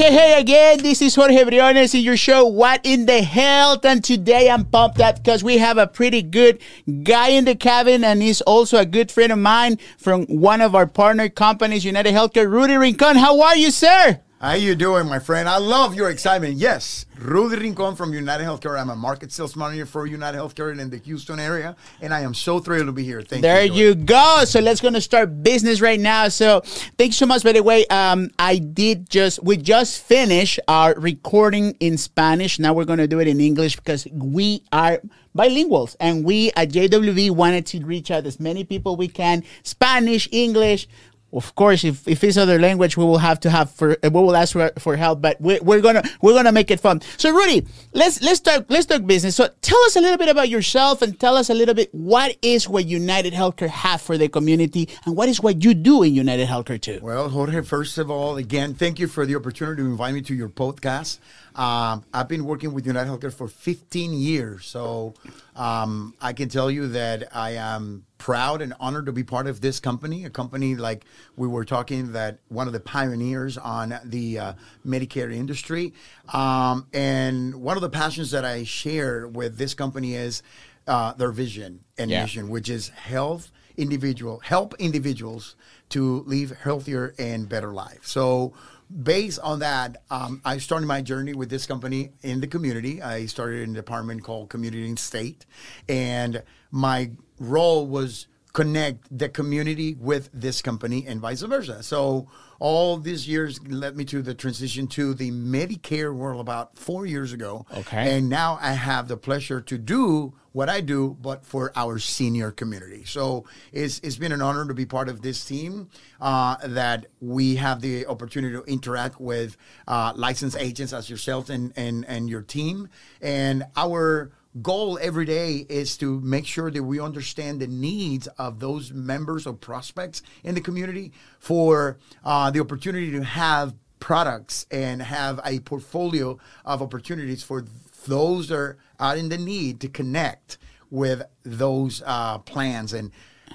Hey, hey, again, this is Jorge Briones in your show, What in the Health? And today I'm pumped up because we have a pretty good guy in the cabin, and he's also a good friend of mine from one of our partner companies, United Healthcare, Rudy Rincon. How are you, sir? How you doing, my friend? I love your excitement. Yes, Rudy Rincon from United Healthcare. I'm a market sales manager for United Healthcare in the Houston area, and I am so thrilled to be here. Thank there you. There you go. So let's gonna start business right now. So thank you so much. By the way, um, I did just we just finished our recording in Spanish. Now we're gonna do it in English because we are bilinguals and we at JWB wanted to reach out as many people we can Spanish, English of course, if, if it's other language, we will have to have for we will ask for, for help. But we're, we're gonna we're gonna make it fun. So, Rudy, let's let's talk let's talk business. So, tell us a little bit about yourself and tell us a little bit what is what United Healthcare have for the community and what is what you do in United Healthcare too. Well, Jorge, first of all, again, thank you for the opportunity to invite me to your podcast. Um, I've been working with United Healthcare for 15 years, so um, I can tell you that I am proud and honored to be part of this company. A company like we were talking that one of the pioneers on the uh, Medicare industry, um, and one of the passions that I share with this company is uh, their vision and yeah. mission, which is health individual help individuals to live healthier and better life. So based on that, um, I started my journey with this company in the community. I started in a department called Community and State, and my role was connect the community with this company and vice versa. So all these years led me to the transition to the Medicare world about four years ago. Okay. And now I have the pleasure to do what I do, but for our senior community. So it's, it's been an honor to be part of this team uh, that we have the opportunity to interact with uh, licensed agents as yourself and, and, and your team. And our goal every day is to make sure that we understand the needs of those members or prospects in the community for uh, the opportunity to have products and have a portfolio of opportunities for those that are in the need to connect with those uh, plans. And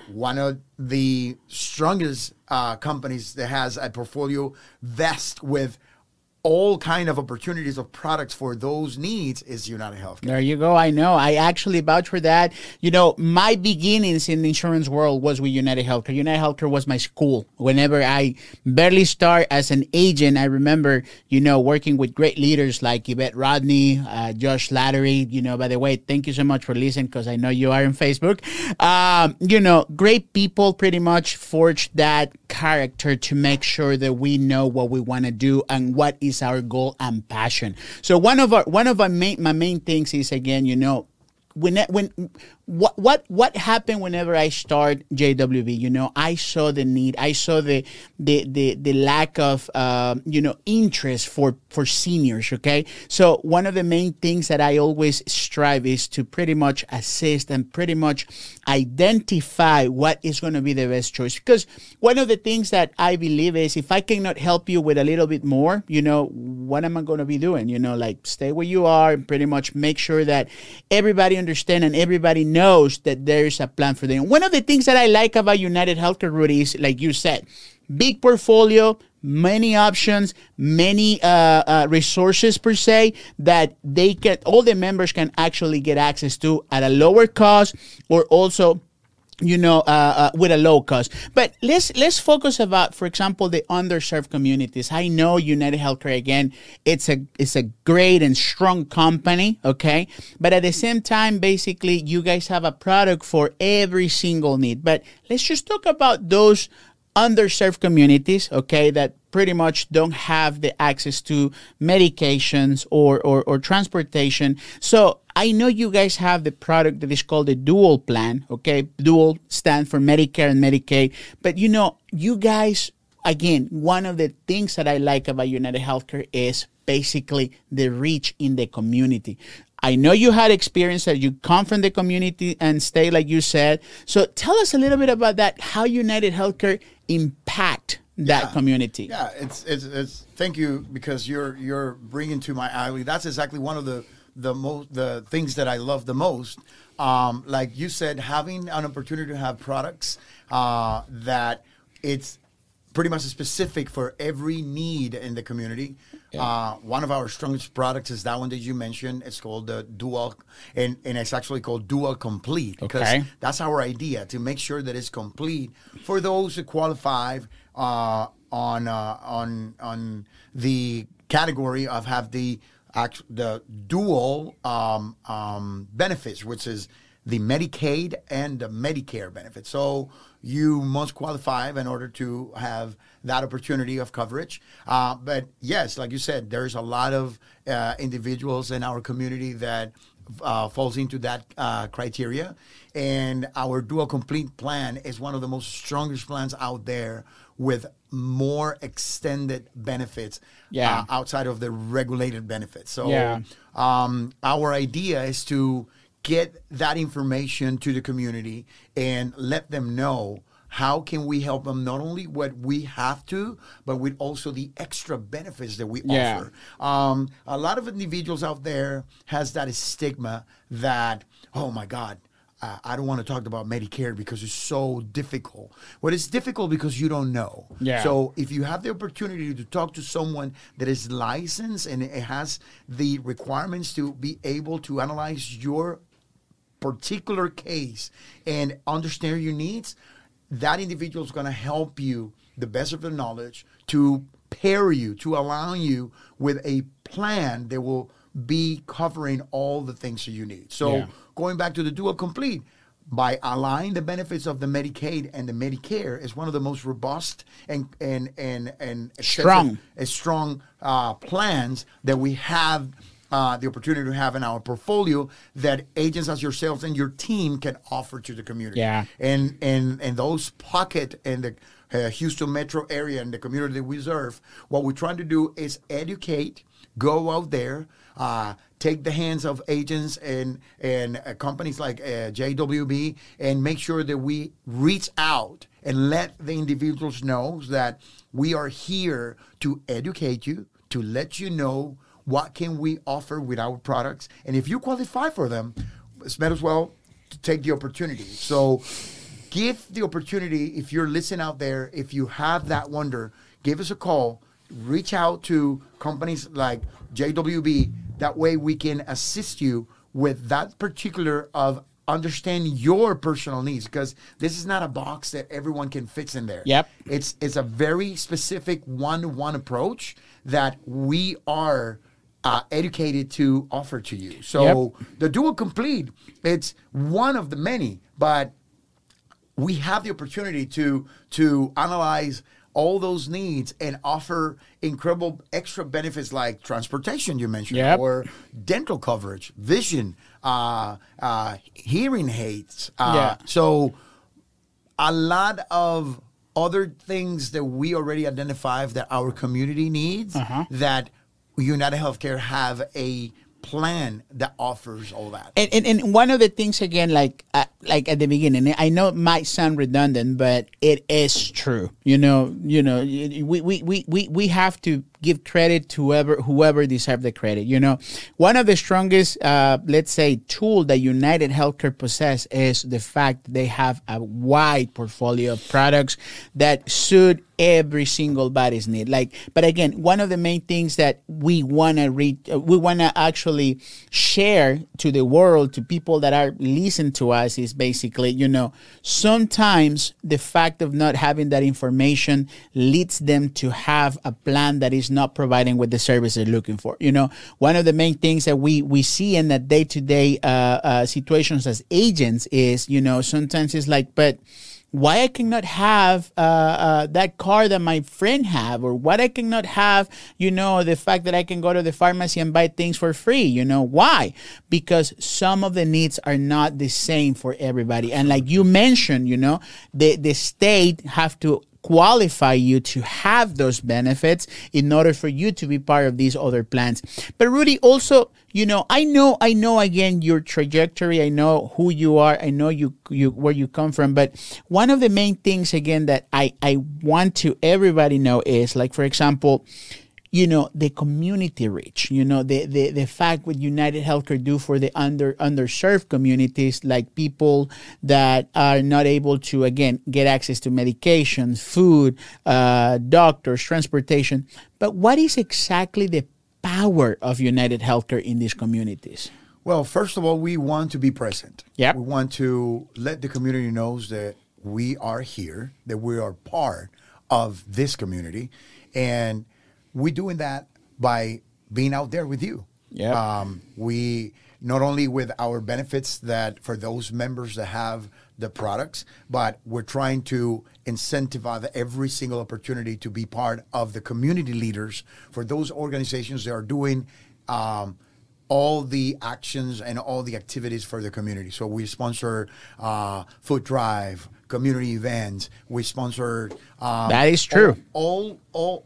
one of the strongest uh, companies that has a portfolio vest with all kind of opportunities of products for those needs is United Healthcare. There you go. I know. I actually vouch for that. You know, my beginnings in the insurance world was with United Healthcare. United Healthcare was my school. Whenever I barely start as an agent, I remember, you know, working with great leaders like Yvette Rodney, uh, Josh Lattery. You know, by the way, thank you so much for listening because I know you are on Facebook. Um, you know, great people pretty much forged that character to make sure that we know what we want to do and what is our goal and passion. So one of our one of our main my main things is again, you know, when when what what what happened whenever I start JWB? You know, I saw the need, I saw the the the, the lack of uh, you know interest for for seniors. Okay, so one of the main things that I always strive is to pretty much assist and pretty much identify what is going to be the best choice. Because one of the things that I believe is if I cannot help you with a little bit more, you know, what am I going to be doing? You know, like stay where you are and pretty much make sure that everybody understand and everybody knows that there's a plan for them. One of the things that I like about United Healthcare, Rudy, is like you said, big portfolio, many options, many uh, uh, resources per se that they can, all the members can actually get access to at a lower cost or also you know, uh, uh, with a low cost. But let's let's focus about, for example, the underserved communities. I know United Healthcare again. It's a it's a great and strong company, okay. But at the same time, basically, you guys have a product for every single need. But let's just talk about those underserved communities, okay, that pretty much don't have the access to medications or, or, or transportation. So I know you guys have the product that is called the dual plan, okay? Dual stand for Medicare and Medicaid. But you know, you guys, again, one of the things that I like about United Healthcare is basically the reach in the community. I know you had experience that you come from the community and stay like you said. So tell us a little bit about that, how United Healthcare impact that yeah. community. Yeah, it's, it's it's thank you because you're you're bringing to my eye. That's exactly one of the the most the things that I love the most. Um, like you said, having an opportunity to have products uh, that it's pretty much specific for every need in the community. Uh, one of our strongest products is that one that you mentioned. It's called the Dual, and, and it's actually called Dual Complete because Okay. that's our idea to make sure that it's complete for those who qualify uh, on uh, on on the category of have the the dual um, um, benefits, which is the Medicaid and the Medicare benefits. So you must qualify in order to have that opportunity of coverage. Uh, but yes, like you said, there's a lot of uh, individuals in our community that uh, falls into that uh, criteria. And our dual complete plan is one of the most strongest plans out there with more extended benefits Yeah. uh, outside of the regulated benefits. So Yeah. um, our idea is to get that information to the community and let them know how can we help them not only what we have to but with also the extra benefits that we Yeah. offer um, a lot of individuals out there has that stigma that oh my god uh, I don't want to talk about Medicare because it's so difficult. Well, it's difficult because you don't know. Yeah. So if you have the opportunity to talk to someone that is licensed and it has the requirements to be able to analyze your particular case and understand your needs, that individual is going to help you the best of their knowledge to pair you, to allow you with a plan that will be covering all the things that you need. So Yeah. going back to the dual complete, by aligning the benefits of the Medicaid and the Medicare is one of the most robust and and and and Strong. uh, strong uh, plans that we have uh, the opportunity to have in our portfolio that agents as yourselves and your team can offer to the community. Yeah. And and and those pocket in the uh, Houston metro area and the community that we serve, what we're trying to do is educate, go out there, uh, take the hands of agents and and uh, companies like uh, JWB and make sure that we reach out and let the individuals know that we are here to educate you, to let you know what can we offer with our products, and if you qualify for them, it's might as well to take the opportunity. So give the opportunity if you're listening out there, if you have that wonder, give us a call. Reach out to companies like JWB. That way we can assist you with that particular of understanding your personal needs because this is not a box that everyone can fit in there. Yep. It's it's a very specific one-to-one approach that we are uh, educated to offer to you. So the dual complete, it's one of the many, but we have the opportunity to to analyze all those needs and offer incredible extra benefits like transportation you mentioned Yep. or dental coverage vision uh, uh, hearing aids uh, Yeah. so a lot of other things that we already identify that our community needs Uh-huh. that united healthcare have a plan that offers all that And, and, and one of the things again, like uh, like at the beginning, I know it might sound redundant, but it is true. You know, you know, we we, we, we, we have to give credit to whoever whoever deserve the credit. You know, one of the strongest, uh, let's say, tool that United Healthcare possess is the fact they have a wide portfolio of products that suit every single body's need. Like, but again, one of the main things that we want to read, uh, we want to actually share to the world, to people that are listening to us, is basically, you know, sometimes the fact of not having that information leads them to have a plan that is not providing what the service they're looking for. You know, one of the main things that we we see in that day to day situations as agents is, you know, sometimes it's like, but why I cannot have uh, uh, that car that my friend have, or what I cannot have, you know, the fact that I can go to the pharmacy and buy things for free. You know why? Because some of the needs are not the same for everybody, and like you mentioned, you know, the the state have to qualify you to have those benefits in order for you to be part of these other plans. But Rudy, also, you know, I know, I know again your trajectory. I know who you are. I know you, you where you come from. But one of the main things again that I I want to everybody know is like, for example. You know the community reach you know the, the the fact what united healthcare do for the under underserved communities like people that are not able to again get access to medications food uh, doctors transportation but what is exactly the power of united healthcare in these communities Well, first of all, we want to be present. Yep. We want to let the community knows that we are here, that we are part of this community, and we're doing that by being out there with you. Yep. Um, we not only with our benefits that for those members that have the products, but we're trying to incentivize every single opportunity to be part of the community leaders for those organizations that are doing. Um, all the actions and all the activities for the community. So we sponsor uh, food drive, community events. We sponsor. Um, That is true. All, all, all,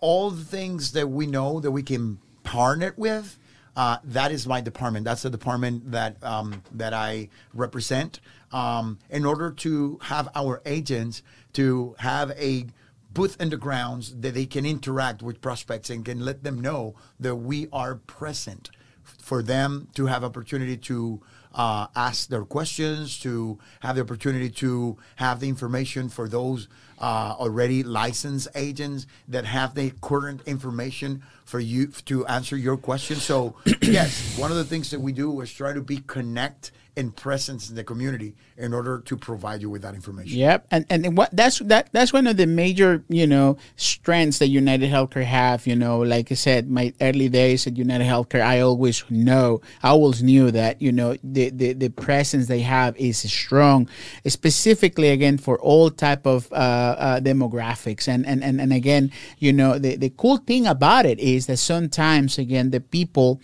all the things that we know that we can partner with. Uh, that is my department. That's the department that um, that I represent. Um, in order to have our agents to have a booth in the grounds that they can interact with prospects and can let them know that we are present for them to have opportunity to uh, ask their questions, to have the opportunity to have the information for those uh, already licensed agents that have the current information for you to answer your question. So yes, one of the things that we do is try to be connect and presence in the community in order to provide you with that information. Yep, and and what that's that that's one of the major you know strengths that United Healthcare have. You know, like I said, my early days at United Healthcare, I always know, I always knew that you know the the, the presence they have is strong, specifically again for all type of uh, uh, demographics. And, and and and again, you know, the the cool thing about it is that sometimes again the people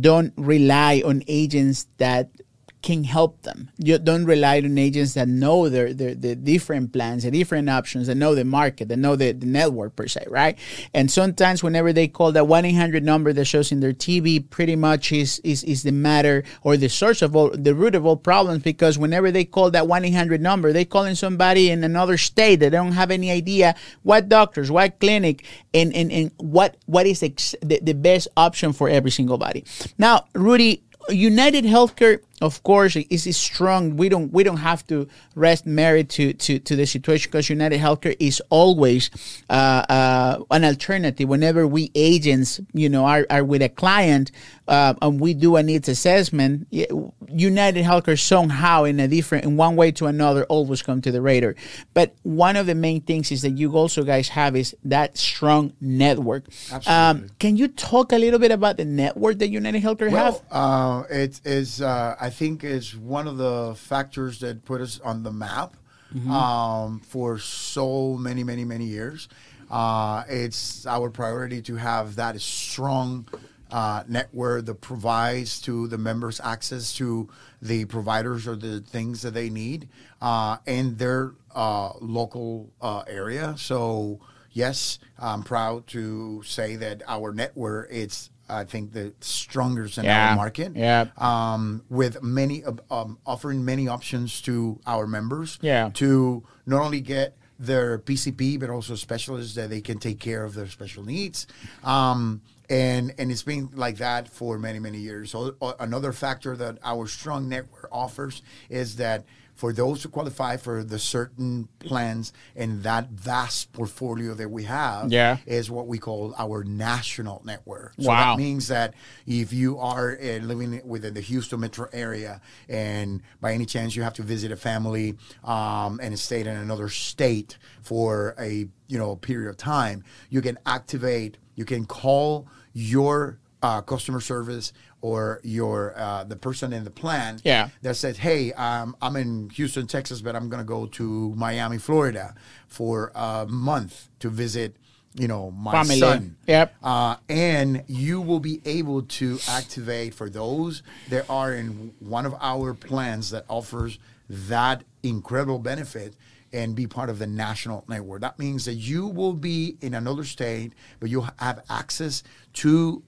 don't rely on agents that can help them. You don't rely on agents that know their, their the different plans, the different options, that know the market, that know the, the network per se, right? And sometimes whenever they call that one eight hundred number that shows in their TV, pretty much is is is the matter or the source of all the root of all problems because whenever they call that one eight hundred number, they calling somebody in another state that don't have any idea what doctors, what clinic, and and, and what what is ex- the, the best option for every single body. Now, Rudy, United Healthcare, of course, is, is strong. We don't we don't have to rest married to to, to the situation because United Healthcare is always uh, uh, an alternative. Whenever we agents, you know, are, are with a client uh, and we do a needs assessment, United Healthcare somehow in a different in one way to another always come to the radar. But one of the main things is that you also guys have is that strong network. Um, Absolutely. can you talk a little bit about the network that United Healthcare have? Well, uh, it is. I think is one of the factors that put us on the map um, for so many, many, many years. Uh, it's our priority to have that strong uh, network that provides to the members access to the providers or the things that they need uh, in their uh, local uh, area. So yes, I'm proud to say that our network is, I think, the strongest in Yeah. our market. Yeah. Um, with many, um, offering many options to our members. Yeah. To not only get their PCP, but also specialists that they can take care of their special needs. Um, and and it's been like that for many many years. So uh, another factor that our strong network offers is that for those who qualify for the certain plans and that vast portfolio that we have Yeah. is what we call our national network. So Wow. that means that if you are uh, living within the Houston metro area and by any chance you have to visit a family um, and stay in another state for a you know period of time, you can activate. You can call your uh, customer service or your uh, the person in the plan Yeah. that says, "Hey, um, I'm in Houston, Texas, but I'm going to go to Miami, Florida, for a month to visit, you know, my Family. son." Yep. Uh, and you will be able to activate for those that are in one of our plans that offers that incredible benefit and be part of the national network. That means that you will be in another state, but you'll have access to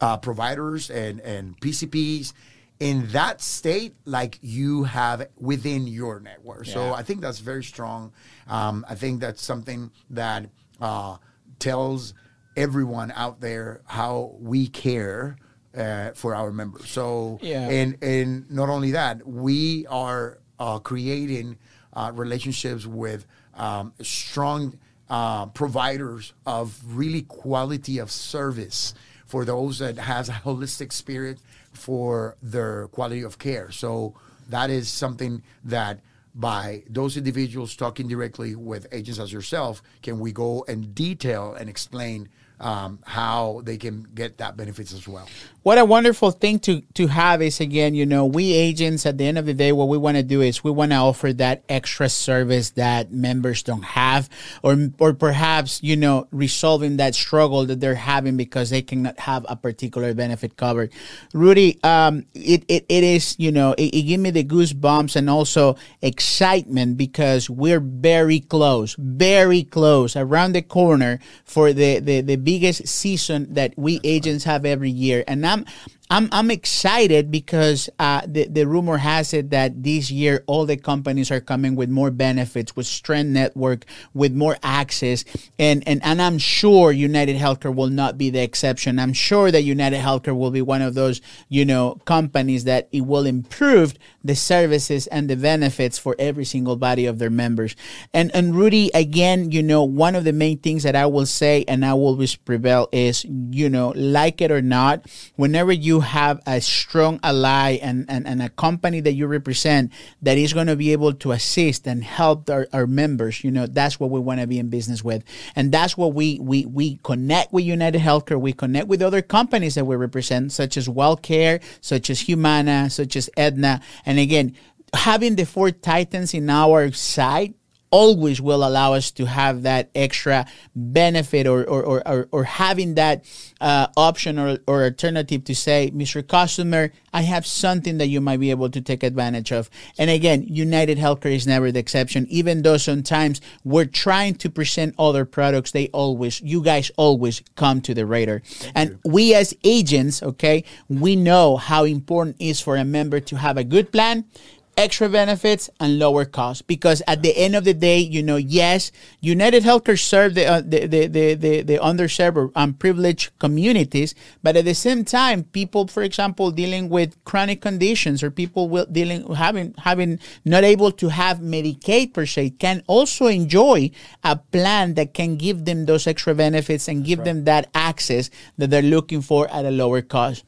uh, providers and, and PCPs in that state like you have within your network. So I think that's very strong. Um, I think that's something that uh, tells everyone out there how we care uh, for our members. So, Yeah. and and not only that, we are uh, creating uh, relationships with um, strong uh, providers of really quality of service for those that has a holistic spirit for their quality of care. So that is something that by those individuals talking directly with agents as yourself, can we go and detail and explain um, how they can get that benefits as well. What a wonderful thing to to have is again, you know, we agents at the end of the day, what we want to do is we want to offer that extra service that members don't have, or or perhaps you know resolving that struggle that they're having because they cannot have a particular benefit covered. Rudy, um, it, it it is you know it, it give me the goosebumps and also excitement because we're very close, very close around the corner for the the the biggest season that we agents have every year, and I'm I'm I'm excited because uh, the the rumor has it that this year all the companies are coming with more benefits, with Strength Network, with more access, and and and I'm sure United Healthcare will not be the exception. I'm sure that United Healthcare will be one of those you know companies that it will improve the services and the benefits for every single body of their members. And and Rudy, again, you know, one of the main things that I will say and I will always prevail is you know, like it or not, whenever you have a strong ally and, and, and a company that you represent that is going to be able to assist and help our, our members, you know, that's what we want to be in business with. And that's what we, we, we connect with United Healthcare. We connect with other companies that we represent, such as WellCare, such as Humana, such as Aetna, And again, having the four titans in our side always will allow us to have that extra benefit or or, or, or, or having that uh, option or, or alternative to say, Mr. Customer, I have something that you might be able to take advantage of. And again, United Healthcare is never the exception. Even though sometimes we're trying to present other products, they always, you guys always come to the radar. and we as agents, okay, we know how important it is for a member to have a good plan extra benefits and lower costs. Because at the end of the day you know yes united healthcare serve the uh, the, the, the, the, the underserved or unprivileged communities but at the same time people for example dealing with chronic conditions or people will dealing having having not able to have medicaid per se can also enjoy a plan that can give them those extra benefits and give them that access that they're looking for at a lower cost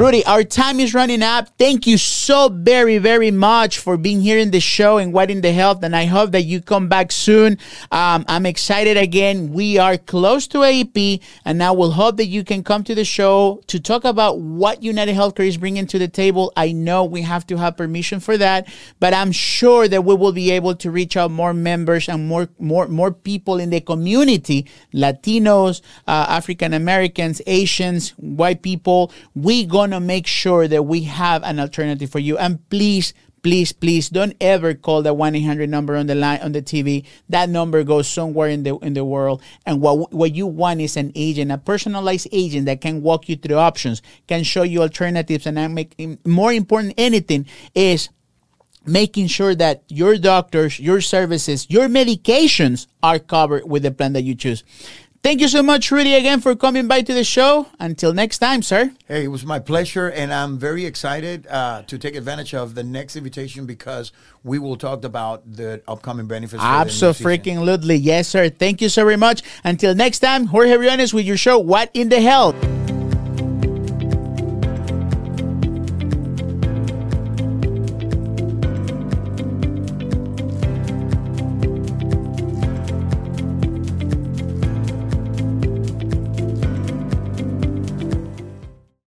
Rudy, our time is running up. Thank you so very, very much for being here in the show and What in the Health. And I hope that you come back soon. Um, I'm excited again. We are close to AEP, and I will hope that you can come to the show to talk about what United Healthcare is bringing to the table. I know we have to have permission for that, but I'm sure that we will be able to reach out more members and more, more, more people in the community, Latinos, uh, African Americans, Asians, white people. We going to make sure that we have an alternative for you. And please, please, please don't ever call the 1-800 number on the line on the TV. That number goes somewhere in the in the world. And what what you want is an agent, a personalized agent that can walk you through options, can show you alternatives, and I make more important anything is making sure that your doctors, your services, your medications are covered with the plan that you choose. Thank you so much, Rudy, again for coming by to the show. Until next time, sir. Hey, it was my pleasure, and I'm very excited uh, to take advantage of the next invitation because we will talk about the upcoming benefits. Absolutely, yes, sir. Thank you so very much. Until next time, Jorge Briones with your show, What in the Health.